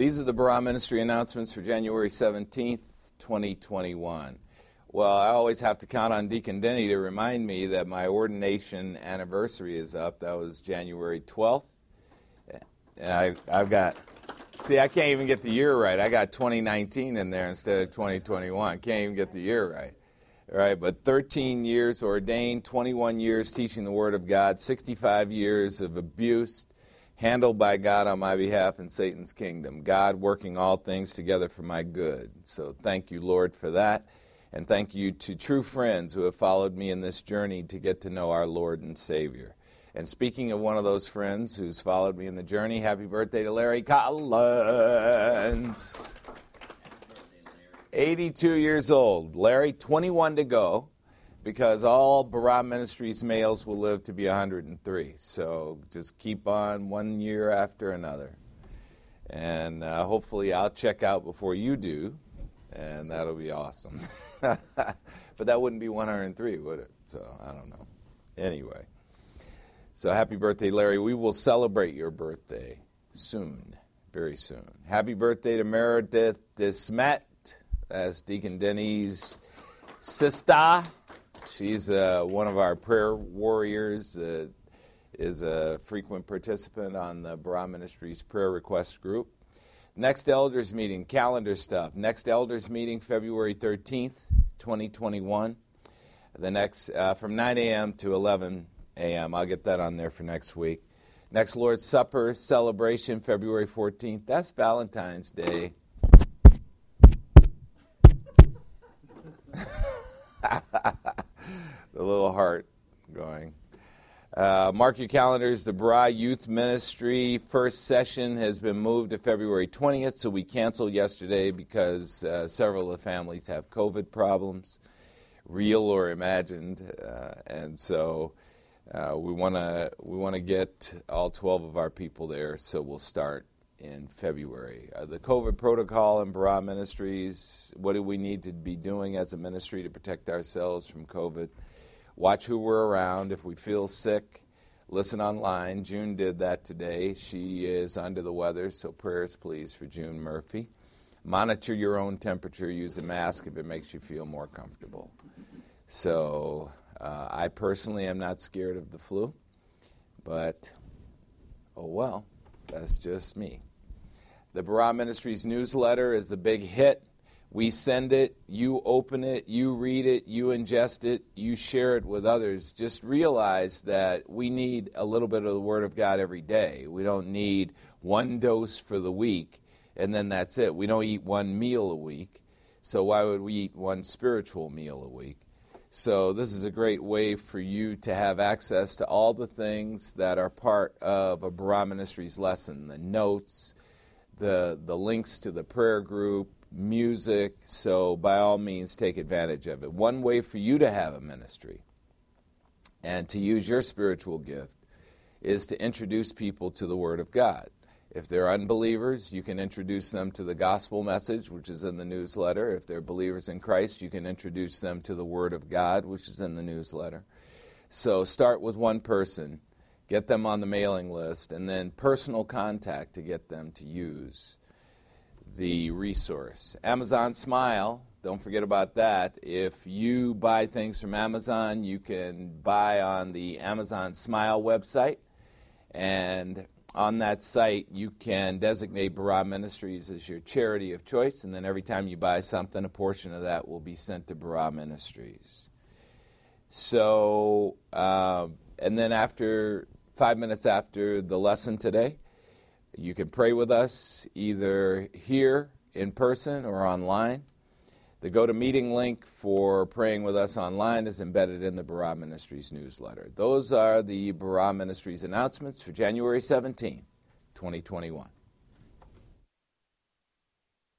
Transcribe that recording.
These are the Barah Ministry announcements for January 17th, 2021. Well, I always have to count on Deacon Denny to remind me that my ordination anniversary is up. That was January 12th. And I, I've got, see, I can't even get the year right. I got 2019 in there instead of 2021. Can't even get the year right. Right, but 13 years ordained, 21 years teaching the Word of God, 65 years of abuse, handled by God on my behalf in Satan's kingdom. God working all things together for my good. So thank you, Lord, for that. And thank you to true friends who have followed me in this journey to get to know our Lord and Savior. And speaking of one of those friends who's followed me in the journey, happy birthday to Larry Collins. 82 years old. Larry, 21 to go because all Barah Ministries males will live to be 103. So just keep on one year after another. And uh, hopefully I'll check out before you do, and that'll be awesome. but that wouldn't be 103, would it? So I don't know. Anyway. So happy birthday, Larry. We will celebrate your birthday soon, very soon. Happy birthday to Meredith Desmet. That's Deacon Denny's sister. She's uh, one of our prayer warriors, uh, is a frequent participant on the Barah Ministries prayer request group. Next elders meeting, calendar stuff. Next elders meeting, February 13th, 2021. The next, uh, from 9 a.m. to 11 a.m. I'll get that on there for next week. Next Lord's Supper celebration, February 14th. That's Valentine's Day. the little heart going. Uh, mark your calendars. The Barah Youth Ministry first session has been moved to February 20th, so we canceled yesterday because uh, several of the families have COVID problems, real or imagined, uh, and so uh, we want to we want to get all 12 of our people there. So we'll start in February. Uh, the COVID protocol in Barah Ministries. What do we need to be doing as a ministry to protect ourselves from COVID? Watch who we're around. If we feel sick, listen online. June did that today. She is under the weather, so prayers, please, for June Murphy. Monitor your own temperature. Use a mask if it makes you feel more comfortable. So, uh, I personally am not scared of the flu, but oh well, that's just me. The Barah Ministries newsletter is a big hit. We send it, you open it, you read it, you ingest it, you share it with others. Just realize that we need a little bit of the Word of God every day. We don't need one dose for the week and then that's it. We don't eat one meal a week, so why would we eat one spiritual meal a week? So, this is a great way for you to have access to all the things that are part of a Barah Ministries lesson the notes, the, the links to the prayer group, music. So, by all means, take advantage of it. One way for you to have a ministry and to use your spiritual gift is to introduce people to the Word of God. If they're unbelievers, you can introduce them to the gospel message, which is in the newsletter. If they're believers in Christ, you can introduce them to the Word of God, which is in the newsletter. So start with one person get them on the mailing list, and then personal contact to get them to use the resource. Amazon Smile, don't forget about that. If you buy things from Amazon, you can buy on the Amazon Smile website. And on that site, you can designate Barah Ministries as your charity of choice, and then every time you buy something, a portion of that will be sent to Barah Ministries. So, uh, and then after five minutes after the lesson today. You can pray with us either here in person or online. The GoToMeeting link for praying with us online is embedded in the Barah Ministries newsletter. Those are the Barah Ministries announcements for January 17, 2021.